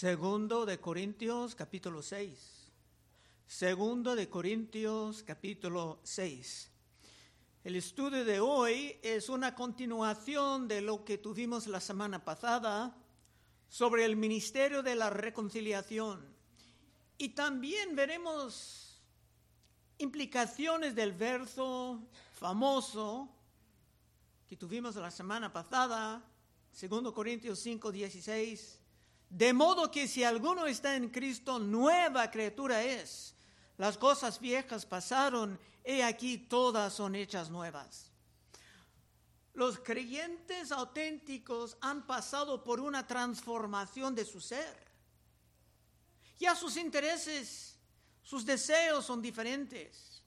Segundo de Corintios capítulo 6. Segundo de Corintios capítulo 6. El estudio de hoy es una continuación de lo que tuvimos la semana pasada sobre el ministerio de la reconciliación. Y también veremos implicaciones del verso famoso que tuvimos la semana pasada, segundo Corintios 5, 16 de modo que si alguno está en Cristo, nueva criatura es. Las cosas viejas pasaron, he aquí todas son hechas nuevas. Los creyentes auténticos han pasado por una transformación de su ser. Ya sus intereses, sus deseos son diferentes.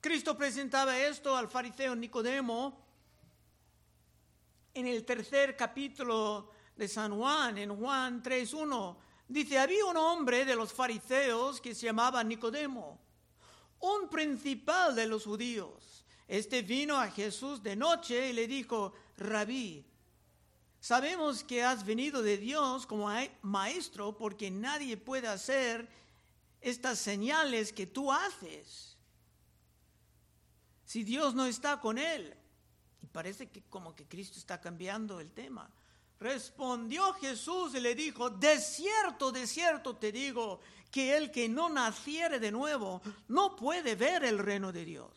Cristo presentaba esto al fariseo Nicodemo en el tercer capítulo de San Juan, en Juan 3.1, dice, había un hombre de los fariseos que se llamaba Nicodemo, un principal de los judíos. Este vino a Jesús de noche y le dijo, rabí, sabemos que has venido de Dios como maestro porque nadie puede hacer estas señales que tú haces si Dios no está con él. Y parece que como que Cristo está cambiando el tema. Respondió Jesús y le dijo, de cierto, de cierto te digo, que el que no naciere de nuevo no puede ver el reino de Dios.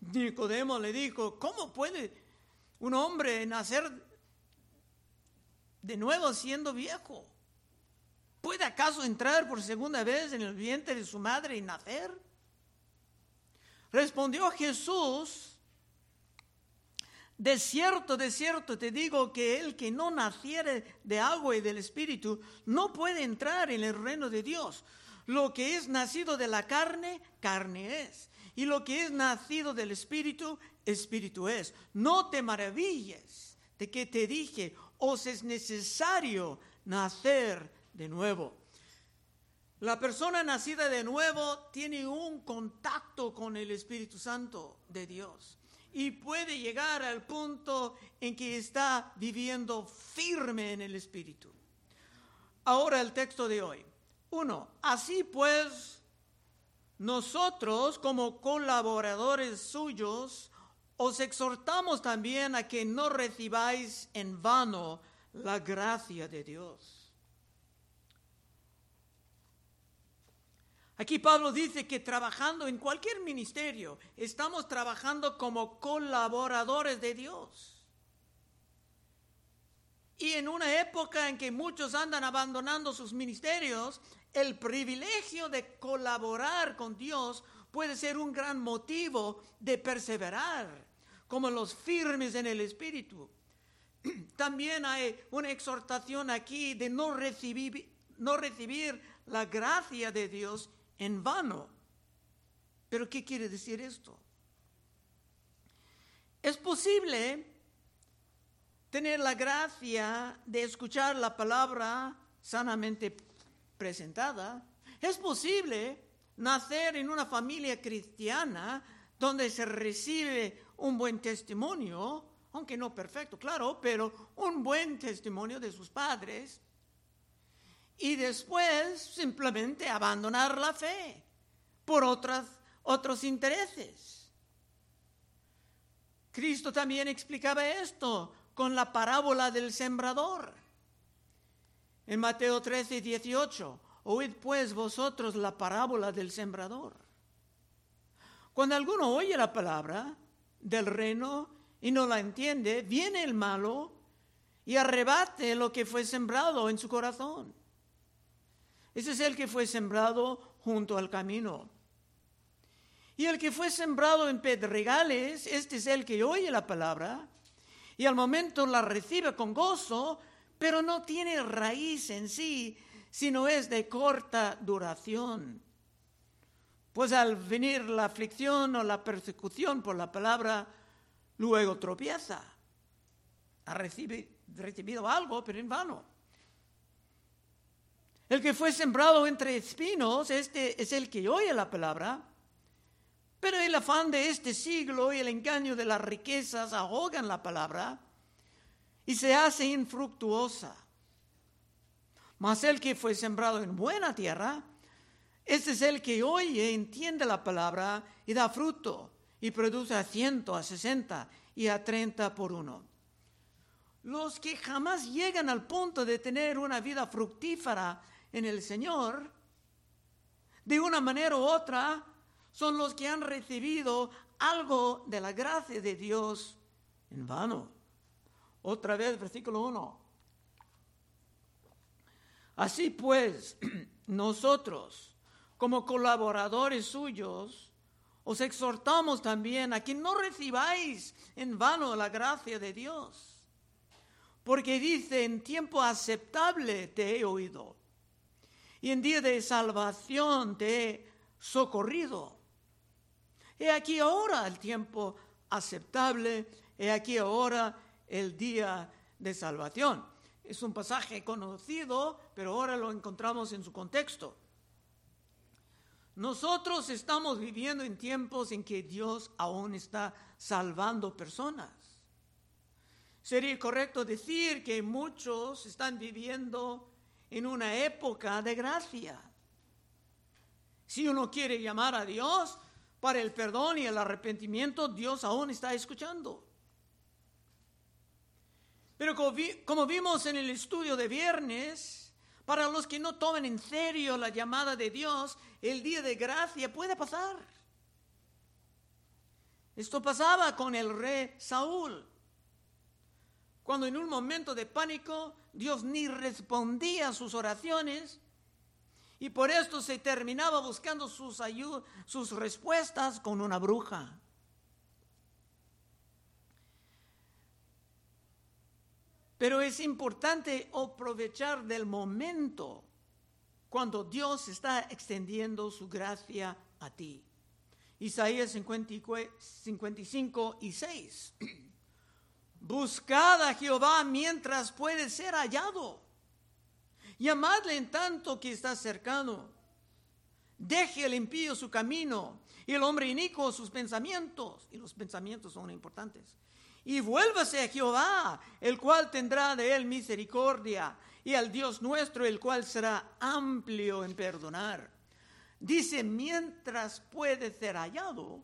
Nicodemo le dijo, ¿cómo puede un hombre nacer de nuevo siendo viejo? ¿Puede acaso entrar por segunda vez en el vientre de su madre y nacer? Respondió Jesús, de cierto, de cierto te digo que el que no naciere de agua y del Espíritu no puede entrar en el reino de Dios. Lo que es nacido de la carne, carne es. Y lo que es nacido del Espíritu, Espíritu es. No te maravilles de que te dije, os es necesario nacer de nuevo. La persona nacida de nuevo tiene un contacto con el Espíritu Santo de Dios y puede llegar al punto en que está viviendo firme en el Espíritu. Ahora el texto de hoy. Uno, así pues, nosotros como colaboradores suyos, os exhortamos también a que no recibáis en vano la gracia de Dios Aquí Pablo dice que trabajando en cualquier ministerio, estamos trabajando como colaboradores de Dios. Y en una época en que muchos andan abandonando sus ministerios, el privilegio de colaborar con Dios puede ser un gran motivo de perseverar, como los firmes en el Espíritu. También hay una exhortación aquí de no recibir, no recibir la gracia de Dios en vano. Pero ¿qué quiere decir esto? Es posible tener la gracia de escuchar la palabra sanamente presentada. Es posible nacer en una familia cristiana donde se recibe un buen testimonio, aunque no perfecto, claro, pero un buen testimonio de sus padres y después simplemente abandonar la fe por otras, otros intereses. Cristo también explicaba esto con la parábola del sembrador. En Mateo 13, 18, oíd pues vosotros la parábola del sembrador. Cuando alguno oye la palabra del reino y no la entiende, viene el malo y arrebate lo que fue sembrado en su corazón. Ese es el que fue sembrado junto al camino. Y el que fue sembrado en pedregales, este es el que oye la palabra y al momento la recibe con gozo, pero no tiene raíz en sí, sino es de corta duración. Pues al venir la aflicción o la persecución por la palabra, luego tropieza. Ha recibido algo, pero en vano. El que fue sembrado entre espinos, este es el que oye la palabra, pero el afán de este siglo y el engaño de las riquezas ahogan la palabra y se hace infructuosa. Mas el que fue sembrado en buena tierra, este es el que oye, entiende la palabra y da fruto y produce a ciento, a sesenta y a treinta por uno. Los que jamás llegan al punto de tener una vida fructífera en el Señor, de una manera u otra, son los que han recibido algo de la gracia de Dios en vano. Otra vez, versículo 1. Así pues, nosotros, como colaboradores suyos, os exhortamos también a que no recibáis en vano la gracia de Dios. Porque dice, en tiempo aceptable te he oído, y en día de salvación te he socorrido. He aquí ahora el tiempo aceptable, he aquí ahora el día de salvación. Es un pasaje conocido, pero ahora lo encontramos en su contexto. Nosotros estamos viviendo en tiempos en que Dios aún está salvando personas. Sería correcto decir que muchos están viviendo en una época de gracia. Si uno quiere llamar a Dios para el perdón y el arrepentimiento, Dios aún está escuchando. Pero como, vimos en el estudio de viernes, para los que no toman en serio la llamada de Dios, el día de gracia puede pasar. Esto pasaba con el rey Saúl, cuando en un momento de pánico Dios ni respondía a sus oraciones y por esto se terminaba buscando sus, sus respuestas con una bruja. Pero es importante aprovechar del momento cuando Dios está extendiendo su gracia a ti. Isaías 55 y 6. Buscad a Jehová mientras puede ser hallado. Llamadle en tanto que está cercano. Deje el impío su camino y el hombre inicuo sus pensamientos. Y los pensamientos son importantes y vuélvase a Jehová, el cual tendrá de él misericordia, y al Dios nuestro, el cual será amplio en perdonar. Dice, mientras puede ser hallado,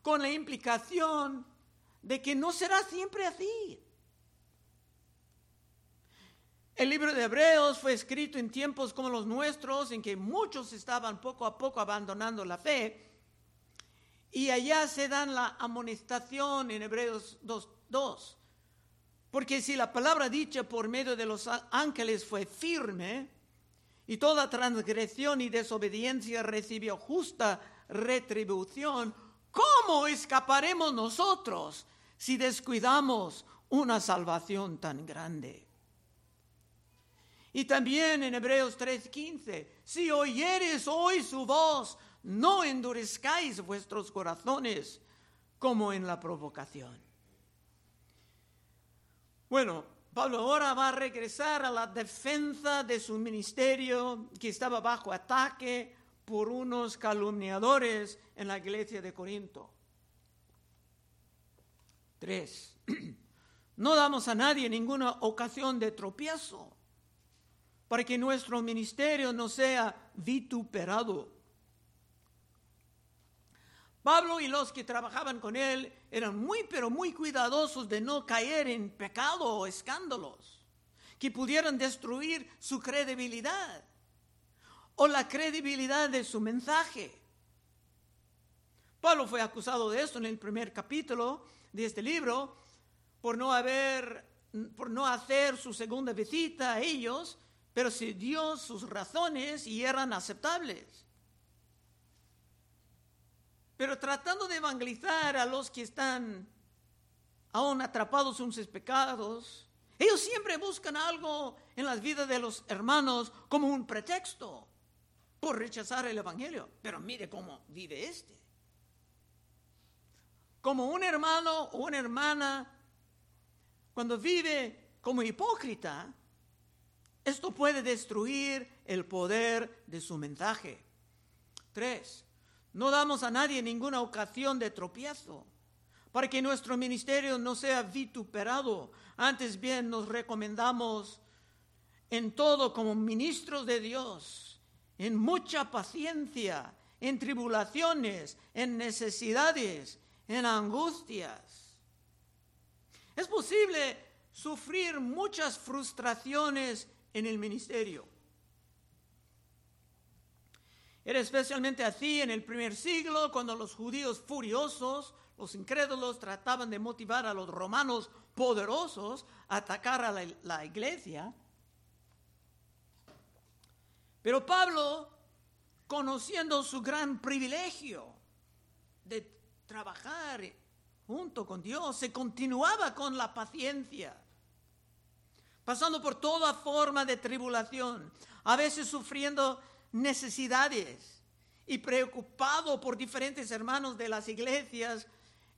con la implicación de que no será siempre así. El libro de Hebreos fue escrito en tiempos como los nuestros, en que muchos estaban poco a poco abandonando la fe, y allá se dan la amonestación en Hebreos 2.2. Porque si la palabra dicha por medio de los ángeles fue firme, y toda transgresión y desobediencia recibió justa retribución, ¿cómo escaparemos nosotros si descuidamos una salvación tan grande? Y también en Hebreos 3:15, si oyeres hoy su voz, no endurezcáis vuestros corazones como en la provocación. Bueno, Pablo ahora va a regresar a la defensa de su ministerio que estaba bajo ataque por unos calumniadores en la iglesia de Corinto. Tres, no damos a nadie ninguna ocasión de tropiezo para que nuestro ministerio no sea vituperado Pablo y los que trabajaban con él eran muy, pero muy cuidadosos de no caer en pecado o escándalos que pudieran destruir su credibilidad o la credibilidad de su mensaje. Pablo fue acusado de esto en el primer capítulo de este libro por no haber, por no hacer su segunda visita a ellos, pero se dio sus razones y eran aceptables. Pero tratando de evangelizar a los que están aún atrapados en sus pecados, ellos siempre buscan algo en las vidas de los hermanos como un pretexto por rechazar el Evangelio. Pero mire cómo vive este. Como un hermano o una hermana, cuando vive como hipócrita, esto puede destruir el poder de su mensaje. Tres, no damos a nadie ninguna ocasión de tropiezo para que nuestro ministerio no sea vituperado. Antes bien nos recomendamos en todo como ministros de Dios, en mucha paciencia, en tribulaciones, en necesidades, en angustias. Es posible sufrir muchas frustraciones en el ministerio. Era especialmente así en el primer siglo, cuando los judíos furiosos, los incrédulos, trataban de motivar a los romanos poderosos a atacar a la, iglesia. Pero Pablo, conociendo su gran privilegio de trabajar junto con Dios, se continuaba con la paciencia, pasando por toda forma de tribulación, a veces sufriendo necesidades y preocupado por diferentes hermanos de las iglesias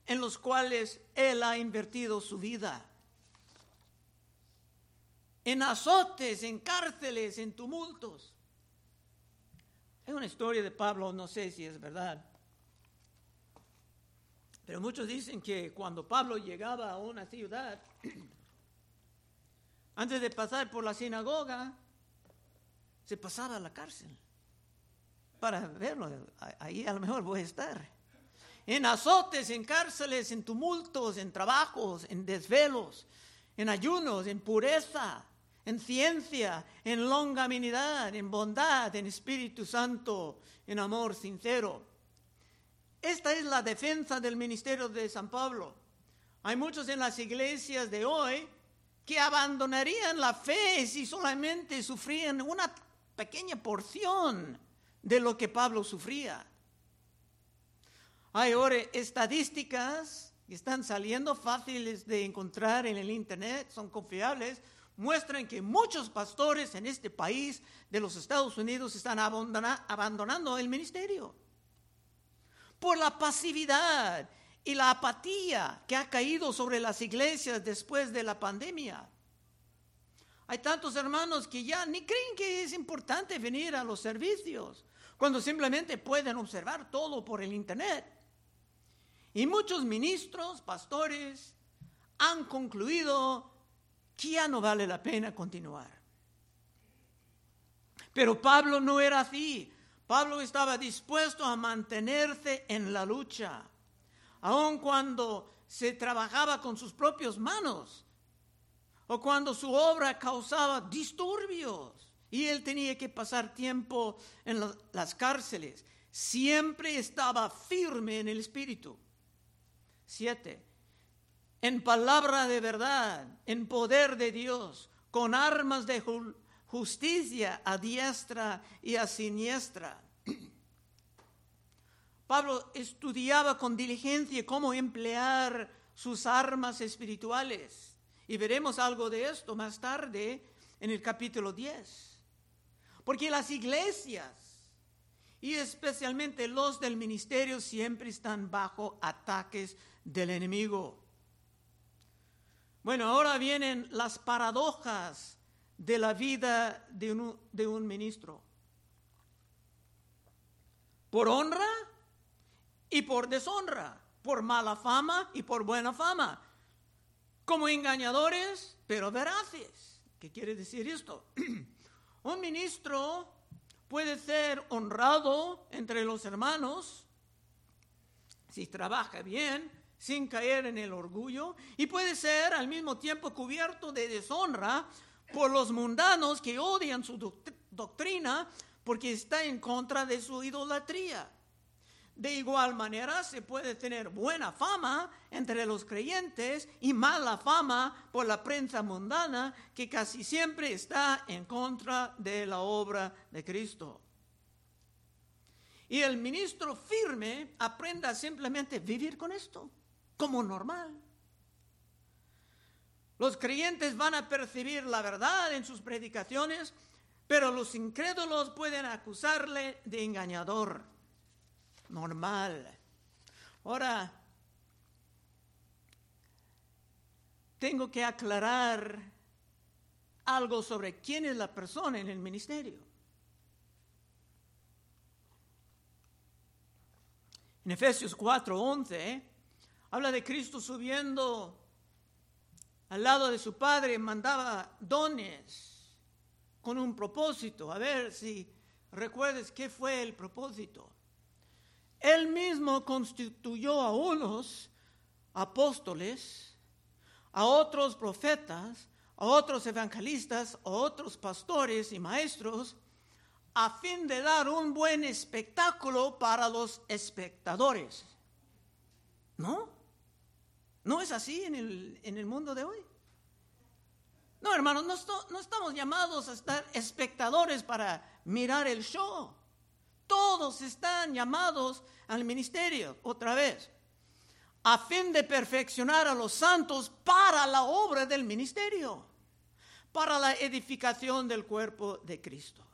en los cuales él ha invertido su vida. En azotes, en cárceles, en tumultos. Es una historia de Pablo, no sé si es verdad. Pero muchos dicen que cuando Pablo llegaba a una ciudad, antes de pasar por la sinagoga, se pasaba a la cárcel para verlo. Ahí a lo mejor voy a estar. En azotes, en cárceles, en tumultos, en trabajos, en desvelos, en ayunos, en pureza, en ciencia, en longanimidad, en bondad, en Espíritu Santo, en amor sincero. Esta es la defensa del ministerio de San Pablo. Hay muchos en las iglesias de hoy que abandonarían la fe si solamente sufrían una pequeña porción de lo que Pablo sufría. Hay ahora estadísticas que están saliendo fáciles de encontrar en el Internet, son confiables, muestran que muchos pastores en este país de los Estados Unidos están abandonando el ministerio por la pasividad y la apatía que ha caído sobre las iglesias después de la pandemia. Hay tantos hermanos que ya ni creen que es importante venir a los servicios cuando simplemente pueden observar todo por el Internet. Y muchos ministros, pastores, han concluido que ya no vale la pena continuar. Pero Pablo no era así. Pablo estaba dispuesto a mantenerse en la lucha, aun cuando se trabajaba con sus propias manos o cuando su obra causaba disturbios y él tenía que pasar tiempo en las cárceles. Siempre estaba firme en el espíritu. Siete, en palabra de verdad, en poder de Dios, con armas de justicia a diestra y a siniestra. Pablo estudiaba con diligencia cómo emplear sus armas espirituales. Y veremos algo de esto más tarde en el capítulo 10. Porque las iglesias, y especialmente los del ministerio, siempre están bajo ataques del enemigo. Bueno, ahora vienen las paradojas de la vida de un, de un ministro. Por honra y por deshonra, por mala fama y por buena fama, como engañadores, pero veraces. ¿Qué quiere decir esto? Un ministro puede ser honrado entre los hermanos si trabaja bien, sin caer en el orgullo, y puede ser al mismo tiempo cubierto de deshonra por los mundanos que odian su doctrina porque está en contra de su idolatría. De igual manera se puede tener buena fama entre los creyentes y mala fama por la prensa mundana que casi siempre está en contra de la obra de Cristo. Y el ministro firme aprenda simplemente a vivir con esto como normal. Los creyentes van a percibir la verdad en sus predicaciones, pero los incrédulos pueden acusarle de engañador normal. Ahora, tengo que aclarar algo sobre quién es la persona en el ministerio. En Efesios 4:11 habla de Cristo subiendo al lado de su Padre, mandaba dones con un propósito. A ver si recuerdes qué fue el propósito. Él mismo constituyó a unos apóstoles, a otros profetas, a otros evangelistas, a otros pastores y maestros, a fin de dar un buen espectáculo para los espectadores. ¿No? ¿No es así en el, en el mundo de hoy? No, hermanos, no, no estamos llamados a estar espectadores para mirar el show. Todos están llamados al ministerio, otra vez, a fin de perfeccionar a los santos para la obra del ministerio, para la edificación del cuerpo de Cristo.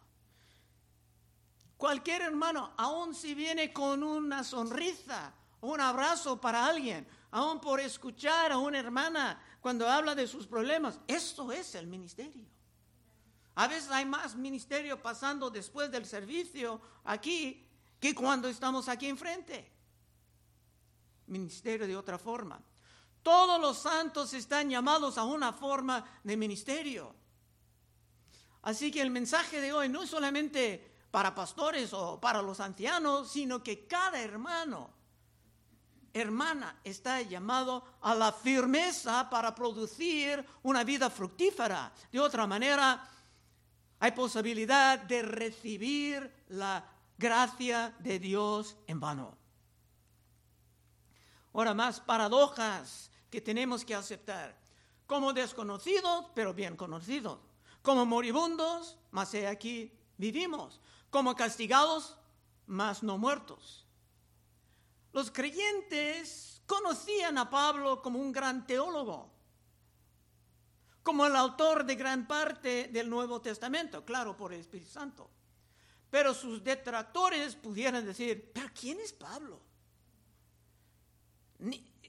Cualquier hermano, aun si viene con una sonrisa, un abrazo para alguien, aun por escuchar a una hermana cuando habla de sus problemas, esto es el ministerio. A veces hay más ministerio pasando después del servicio aquí que cuando estamos aquí enfrente. Ministerio de otra forma. Todos los santos están llamados a una forma de ministerio. Así que el mensaje de hoy no es solamente para pastores o para los ancianos, sino que cada hermano, hermana, está llamado a la firmeza para producir una vida fructífera. De otra manera, hay posibilidad de recibir la gracia de Dios en vano. Ahora más paradojas que tenemos que aceptar. Como desconocidos, pero bien conocidos. Como moribundos, más he aquí vivimos. Como castigados, más no muertos. Los creyentes conocían a Pablo como un gran teólogo como el autor de gran parte del Nuevo Testamento, claro, por el Espíritu Santo. Pero sus detractores pudieran decir, pero ¿quién es Pablo?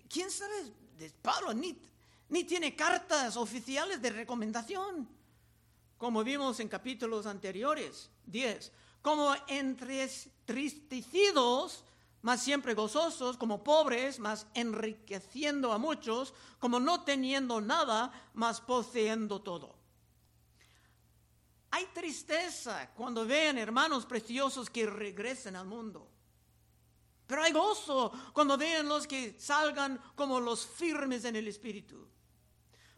¿Quién sabe de Pablo? Ni, ni tiene cartas oficiales de recomendación, como vimos en capítulos anteriores, 10. Como entristecidos más siempre gozosos, como pobres, más enriqueciendo a muchos, como no teniendo nada, más poseyendo todo. Hay tristeza cuando ven hermanos preciosos que regresen al mundo. Pero hay gozo cuando ven los que salgan como los firmes en el espíritu.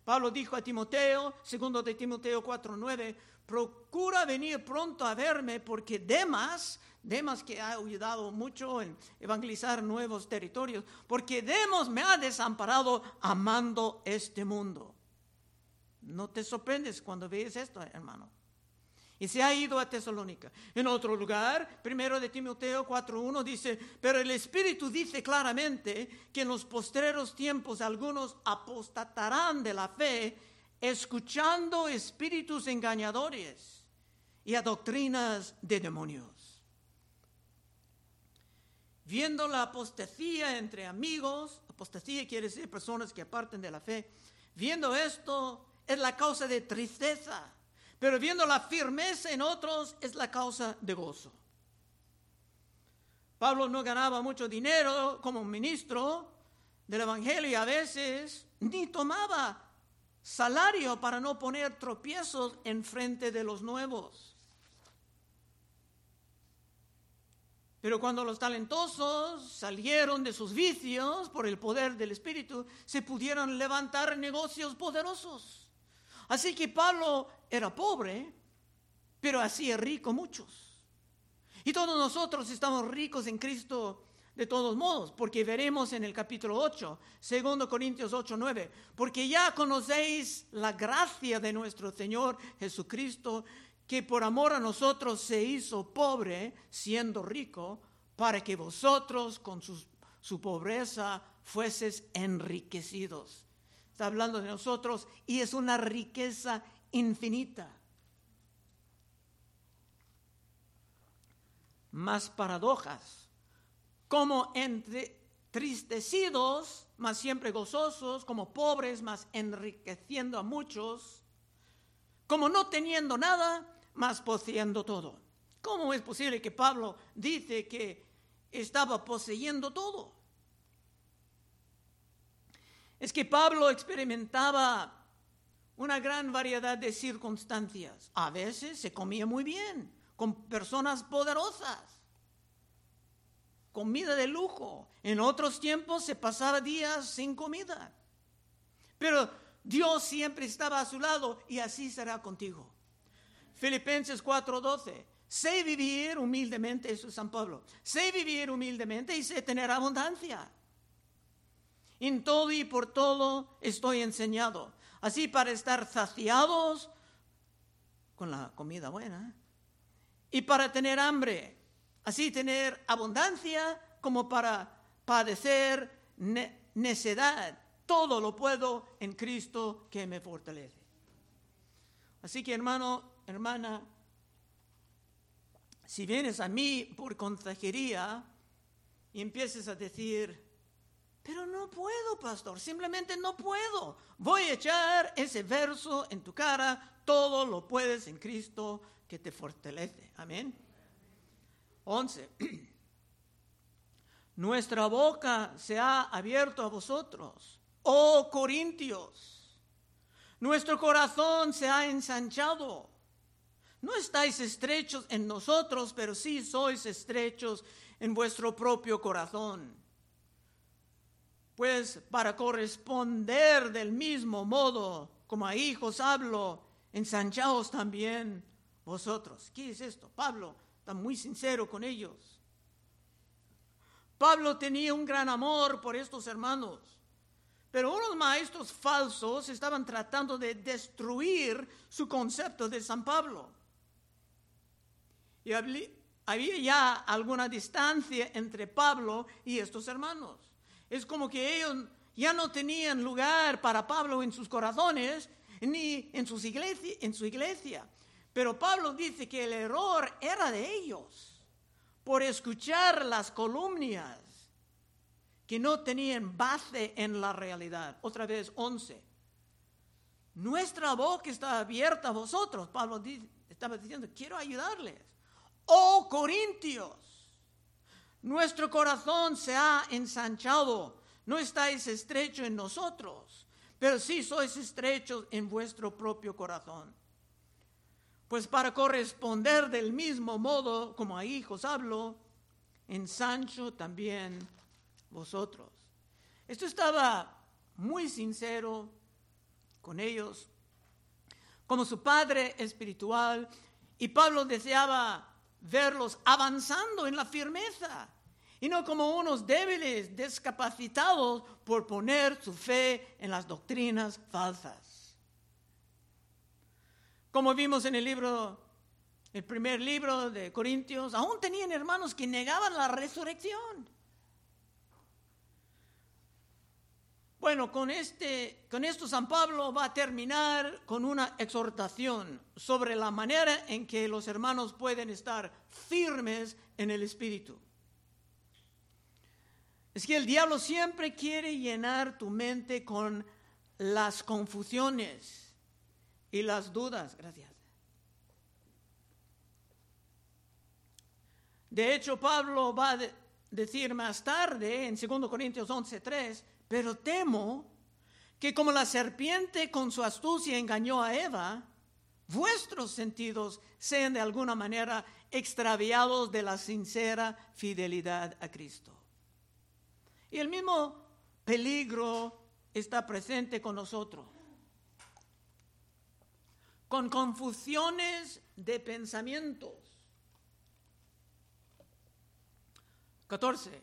Pablo dijo a Timoteo, segundo de Timoteo 4:9, procura venir pronto a verme porque Demas Demas que ha ayudado mucho en evangelizar nuevos territorios, porque Demas me ha desamparado amando este mundo. No te sorprendes cuando ves esto, hermano. Y se ha ido a Tesalónica. En otro lugar, primero de Timoteo 4.1 dice, pero el Espíritu dice claramente que en los postreros tiempos algunos apostatarán de la fe, escuchando espíritus engañadores y a doctrinas de demonios viendo la apostasía entre amigos, apostasía quiere decir personas que aparten de la fe, viendo esto es la causa de tristeza, pero viendo la firmeza en otros es la causa de gozo. Pablo no ganaba mucho dinero como ministro del Evangelio y a veces ni tomaba salario para no poner tropiezos en frente de los nuevos. Pero cuando los talentosos salieron de sus vicios por el poder del Espíritu, se pudieron levantar negocios poderosos. Así que Pablo era pobre, pero hacía rico muchos. Y todos nosotros estamos ricos en Cristo de todos modos, porque veremos en el capítulo 8, 2 Corintios 8, 9, porque ya conocéis la gracia de nuestro Señor Jesucristo, que por amor a nosotros se hizo pobre siendo rico, para que vosotros con su, pobreza fueses enriquecidos. Está hablando de nosotros y es una riqueza infinita. Más paradojas, como entristecidos, más siempre gozosos, como pobres, más enriqueciendo a muchos, como no teniendo nada, más poseyendo todo. ¿Cómo es posible que Pablo dice que estaba poseyendo todo? Es que Pablo experimentaba una gran variedad de circunstancias. A veces se comía muy bien, con personas poderosas, comida de lujo. En otros tiempos se pasaba días sin comida. Pero Dios siempre estaba a su lado y así será contigo. Filipenses 4:12. Sé vivir humildemente, eso es San Pablo. Sé vivir humildemente y sé tener abundancia. En todo y por todo estoy enseñado. Así para estar saciados con la comida buena y para tener hambre. Así tener abundancia como para padecer necedad. Todo lo puedo en Cristo que me fortalece. Así que hermano, hermana, si vienes a mí por consejería y empieces a decir, pero no puedo, pastor, simplemente no puedo. Voy a echar ese verso en tu cara, todo lo puedes en Cristo que te fortalece. Amén. 11. Nuestra boca se ha abierto a vosotros, oh Corintios. Nuestro corazón se ha ensanchado. No estáis estrechos en nosotros, pero sí sois estrechos en vuestro propio corazón pues para corresponder del mismo modo como a hijos hablo, ensanchaos también vosotros. ¿Qué es esto? Pablo está muy sincero con ellos. Pablo tenía un gran amor por estos hermanos, pero unos maestros falsos estaban tratando de destruir su concepto de San Pablo. Y había ya alguna distancia entre Pablo y estos hermanos. Es como que ellos ya no tenían lugar para Pablo en sus corazones ni en, sus en su iglesia. Pero Pablo dice que el error era de ellos por escuchar las columnias que no tenían base en la realidad. Otra vez, 11. Nuestra boca está abierta a vosotros. Pablo estaba diciendo, quiero ayudarles. Oh Corintios, nuestro corazón se ha ensanchado. No estáis estrecho en nosotros, pero sí sois estrechos en vuestro propio corazón. Pues para corresponder del mismo modo como a hijos hablo, ensancho también vosotros. Esto estaba muy sincero con ellos, como su padre espiritual, y Pablo deseaba verlos avanzando en la firmeza y no como unos débiles, descapacitados por poner su fe en las doctrinas falsas. Como vimos en el libro, el primer libro de Corintios, aún tenían hermanos que negaban la resurrección. Bueno, con, este, con esto San Pablo va a terminar con una exhortación sobre la manera en que los hermanos pueden estar firmes en el Espíritu. Es que el diablo siempre quiere llenar tu mente con las confusiones y las dudas. Gracias. De hecho, Pablo va a decir más tarde, en 2 Corintios 11:3, pero temo que como la serpiente con su astucia engañó a Eva, vuestros sentidos sean de alguna manera extraviados de la sincera fidelidad a Cristo. Y el mismo peligro está presente con nosotros. Con confusiones de pensamientos. 14.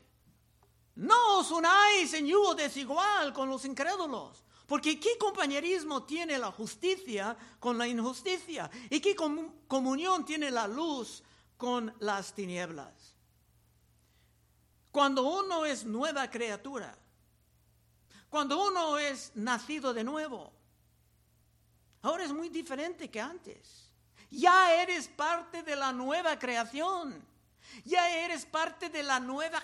No os unáis en yugo desigual con los incrédulos. Porque ¿qué compañerismo tiene la justicia con la injusticia? ¿Y qué comunión tiene la luz con las tinieblas? Cuando uno es nueva criatura, cuando uno es nacido de nuevo, ahora es muy diferente que antes. Ya eres parte de la nueva creación. Ya eres parte de la nueva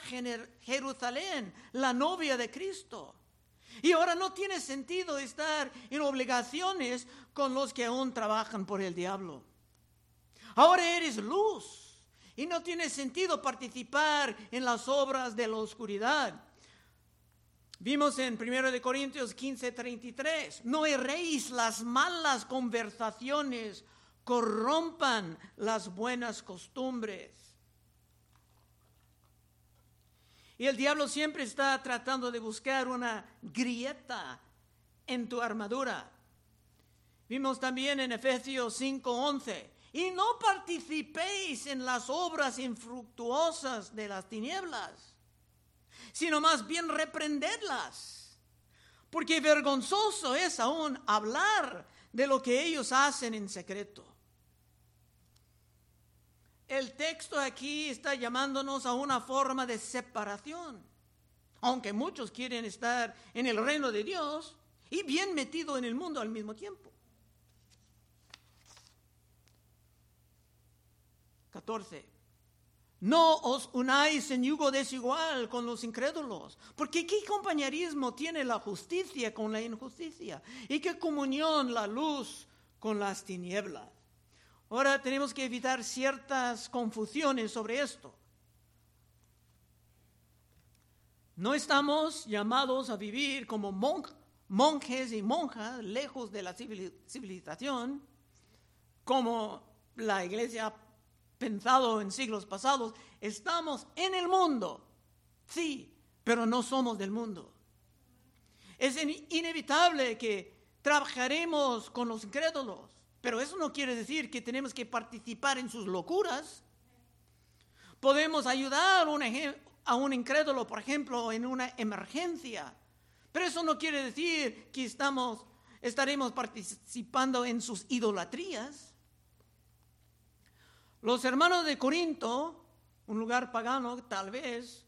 Jerusalén, la novia de Cristo. Y ahora no tiene sentido estar en obligaciones con los que aún trabajan por el diablo. Ahora eres luz y no tiene sentido participar en las obras de la oscuridad. Vimos en 1 de Corintios 15, 33, no erréis las malas conversaciones, corrompan las buenas costumbres. Y el diablo siempre está tratando de buscar una grieta en tu armadura. Vimos también en Efesios 5:11, y no participéis en las obras infructuosas de las tinieblas, sino más bien reprenderlas, porque vergonzoso es aún hablar de lo que ellos hacen en secreto. El texto aquí está llamándonos a una forma de separación. Aunque muchos quieren estar en el reino de Dios y bien metido en el mundo al mismo tiempo. 14. No os unáis en yugo desigual con los incrédulos, porque ¿qué compañerismo tiene la justicia con la injusticia? ¿Y qué comunión la luz con las tinieblas? Ahora tenemos que evitar ciertas confusiones sobre esto. No estamos llamados a vivir como monjes y monjas lejos de la civilización, como la iglesia ha pensado en siglos pasados. Estamos en el mundo, sí, pero no somos del mundo. Es inevitable que trabajaremos con los incrédulos pero eso no quiere decir que tenemos que participar en sus locuras. Podemos ayudar a un incrédulo, por ejemplo, en una emergencia. Pero eso no quiere decir que estamos, estaremos participando en sus idolatrías. Los hermanos de Corinto, un lugar pagano, tal vez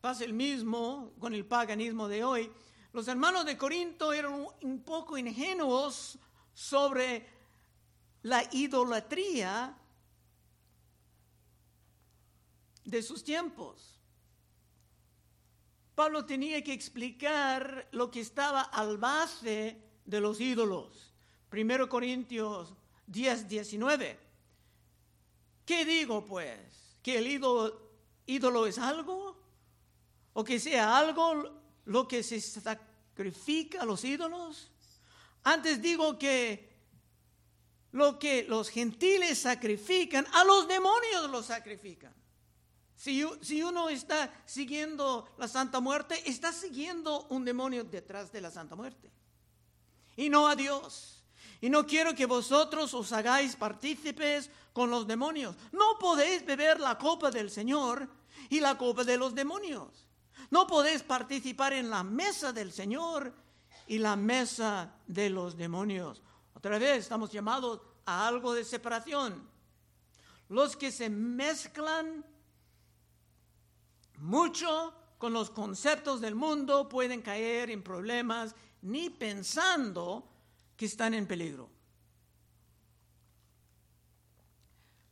pase el mismo con el paganismo de hoy. Los hermanos de Corinto eran un poco ingenuos sobre la idolatría de sus tiempos. Pablo tenía que explicar lo que estaba al base de los ídolos. Primero Corintios 10, 19. ¿Qué digo pues? ¿Que el ídolo, ídolo es algo? ¿O que sea algo lo que se sacrifica a los ídolos? Antes digo que lo que los gentiles sacrifican, a los demonios los sacrifican. Si, si, uno está siguiendo la Santa Muerte, está siguiendo un demonio detrás de la Santa Muerte. Y no a Dios. Y no quiero que vosotros os hagáis partícipes con los demonios. No podéis beber la copa del Señor y la copa de los demonios. No podéis participar en la mesa del Señor y la mesa de los demonios. Otra vez estamos llamados a algo de separación. Los que se mezclan mucho con los conceptos del mundo pueden caer en problemas ni pensando que están en peligro.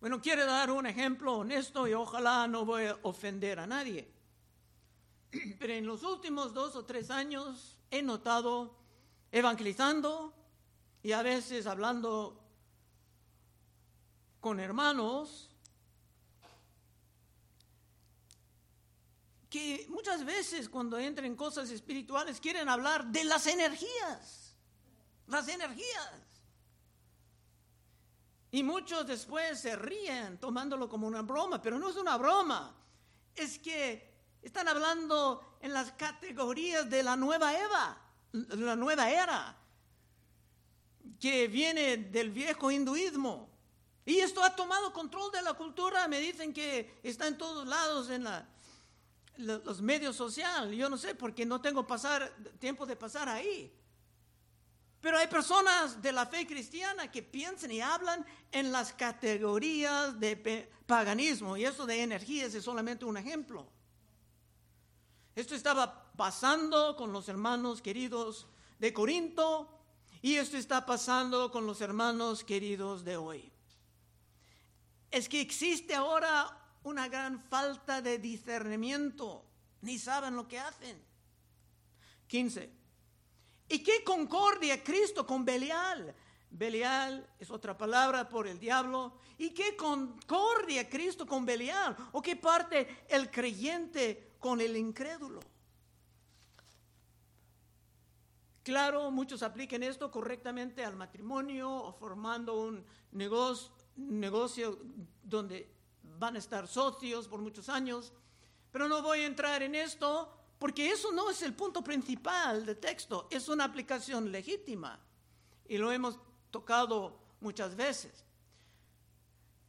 Bueno, quiero dar un ejemplo honesto y ojalá no voy a ofender a nadie. Pero en los últimos dos o tres años he notado evangelizando y a veces hablando con hermanos que muchas veces cuando entran en cosas espirituales quieren hablar de las energías, las energías. Y muchos después se ríen tomándolo como una broma, pero no es una broma. Es que están hablando en las categorías de la nueva Eva, la nueva era que viene del viejo hinduismo. Y esto ha tomado control de la cultura. Me dicen que está en todos lados en la, los medios sociales. Yo no sé porque no tengo pasar, tiempo de pasar ahí. Pero hay personas de la fe cristiana que piensan y hablan en las categorías de paganismo. Y eso de energías es solamente un ejemplo. Esto estaba pasando con los hermanos queridos de Corinto y esto está pasando con los hermanos queridos de hoy. Es que existe ahora una gran falta de discernimiento. Ni saben lo que hacen. 15. ¿Y qué concordia Cristo con Belial? Belial es otra palabra por el diablo. ¿Y qué concordia Cristo con Belial? ¿O qué parte el creyente con el incrédulo? Claro, muchos apliquen esto correctamente al matrimonio o formando un negocio, negocio donde van a estar socios por muchos años, pero no voy a entrar en esto porque eso no es el punto principal del texto, es una aplicación legítima y lo hemos tocado muchas veces.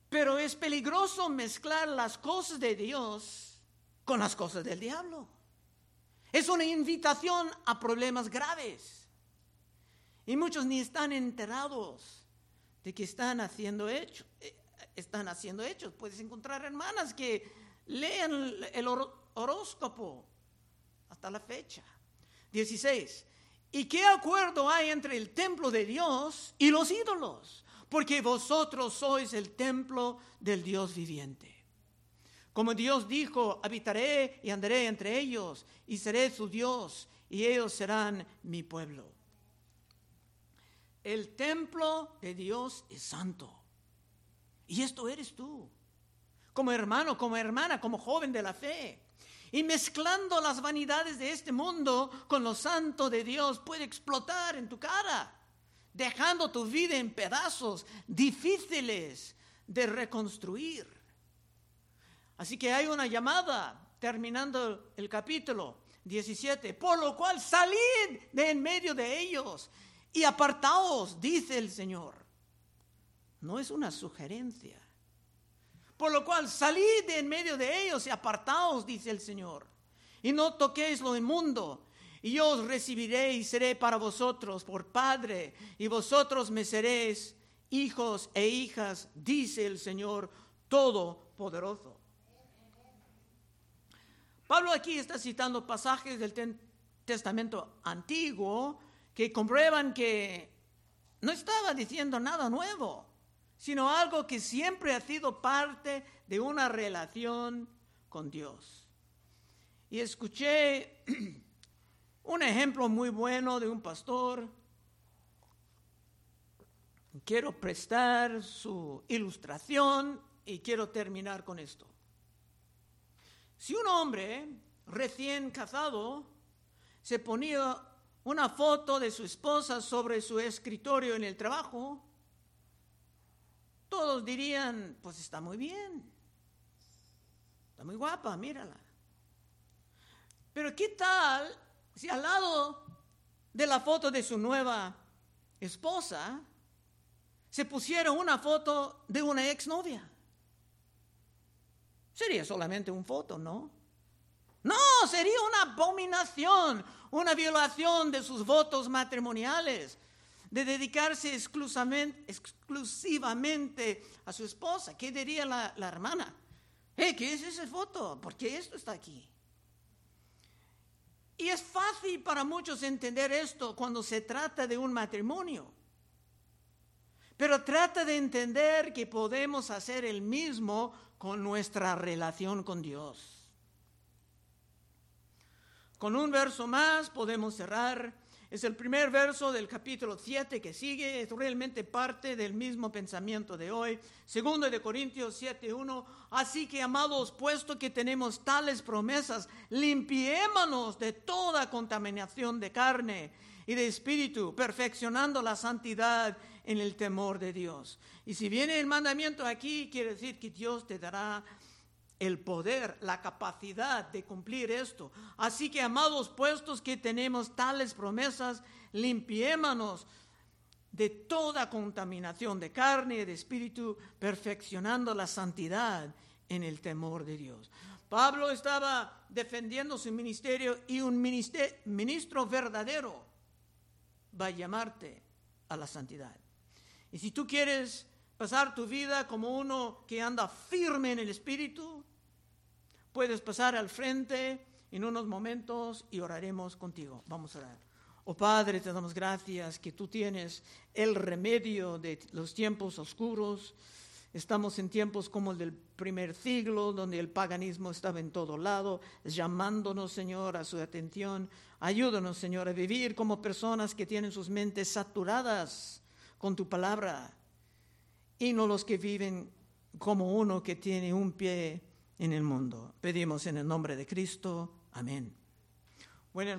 Pero es peligroso mezclar las cosas de Dios con las cosas del diablo. Es una invitación a problemas graves. Y muchos ni están enterados de que están haciendo hechos. Eh, están haciendo hechos. Puedes encontrar hermanas que leen el horóscopo hasta la fecha. 16. ¿Y qué acuerdo hay entre el templo de Dios y los ídolos? Porque vosotros sois el templo del Dios viviente. Como Dios dijo, habitaré y andaré entre ellos y seré su Dios y ellos serán mi pueblo. El templo de Dios es santo. Y esto eres tú, como hermano, como hermana, como joven de la fe. Y mezclando las vanidades de este mundo con lo santo de Dios puede explotar en tu cara, dejando tu vida en pedazos difíciles de reconstruir. Así que hay una llamada terminando el capítulo 17, por lo cual salid de en medio de ellos y apartaos, dice el Señor. No es una sugerencia, por lo cual salid de en medio de ellos y apartaos, dice el Señor. Y no toquéis lo inmundo. Y yo os recibiré y seré para vosotros por Padre, y vosotros me seréis hijos e hijas, dice el Señor Todopoderoso. Pablo aquí está citando pasajes del Testamento antiguo que comprueban que no estaba diciendo nada nuevo sino algo que siempre ha sido parte de una relación con Dios. Y escuché un ejemplo muy bueno de un pastor. Quiero prestar su ilustración y quiero terminar con esto. Si un hombre recién casado se ponía una foto de su esposa sobre su escritorio en el trabajo, todos dirían, pues está muy bien, está muy guapa, mírala. Pero ¿qué tal si al lado de la foto de su nueva esposa se pusiera una foto de una exnovia? Sería solamente una foto, ¿no? No, sería una abominación, una violación de sus votos matrimoniales de dedicarse exclusivamente, a su esposa. ¿Qué diría la, hermana? ¿qué es esa foto? ¿Por qué esto está aquí? Y es fácil para muchos entender esto cuando se trata de un matrimonio. Pero trata de entender que podemos hacer el mismo con nuestra relación con Dios. Con un verso más podemos cerrar es el primer verso del capítulo 7 que sigue, es realmente parte del mismo pensamiento de hoy. Segundo de Corintios 7:1, así que amados, puesto que tenemos tales promesas, limpiémonos de toda contaminación de carne y de espíritu, perfeccionando la santidad en el temor de Dios. Y si viene el mandamiento aquí, quiere decir que Dios te dará el poder, la capacidad de cumplir esto. Así que, amados, puestos que tenemos tales promesas, limpiémonos de toda contaminación de carne y de espíritu, perfeccionando la santidad en el temor de Dios. Pablo estaba defendiendo su ministerio y un ministro verdadero va a llamarte a la santidad. Y si tú quieres pasar tu vida como uno que anda firme en el espíritu, Puedes pasar al frente en unos momentos y oraremos contigo. Vamos a orar. Oh Padre, te damos gracias que tú tienes el remedio de los tiempos oscuros. Estamos en tiempos como el del primer siglo, donde el paganismo estaba en todo lado, llamándonos, Señor, a su atención. Ayúdanos, Señor, a vivir como personas que tienen sus mentes saturadas con tu palabra y no los que viven como uno que tiene un pie en el mundo. Pedimos en el nombre de Cristo. Amén.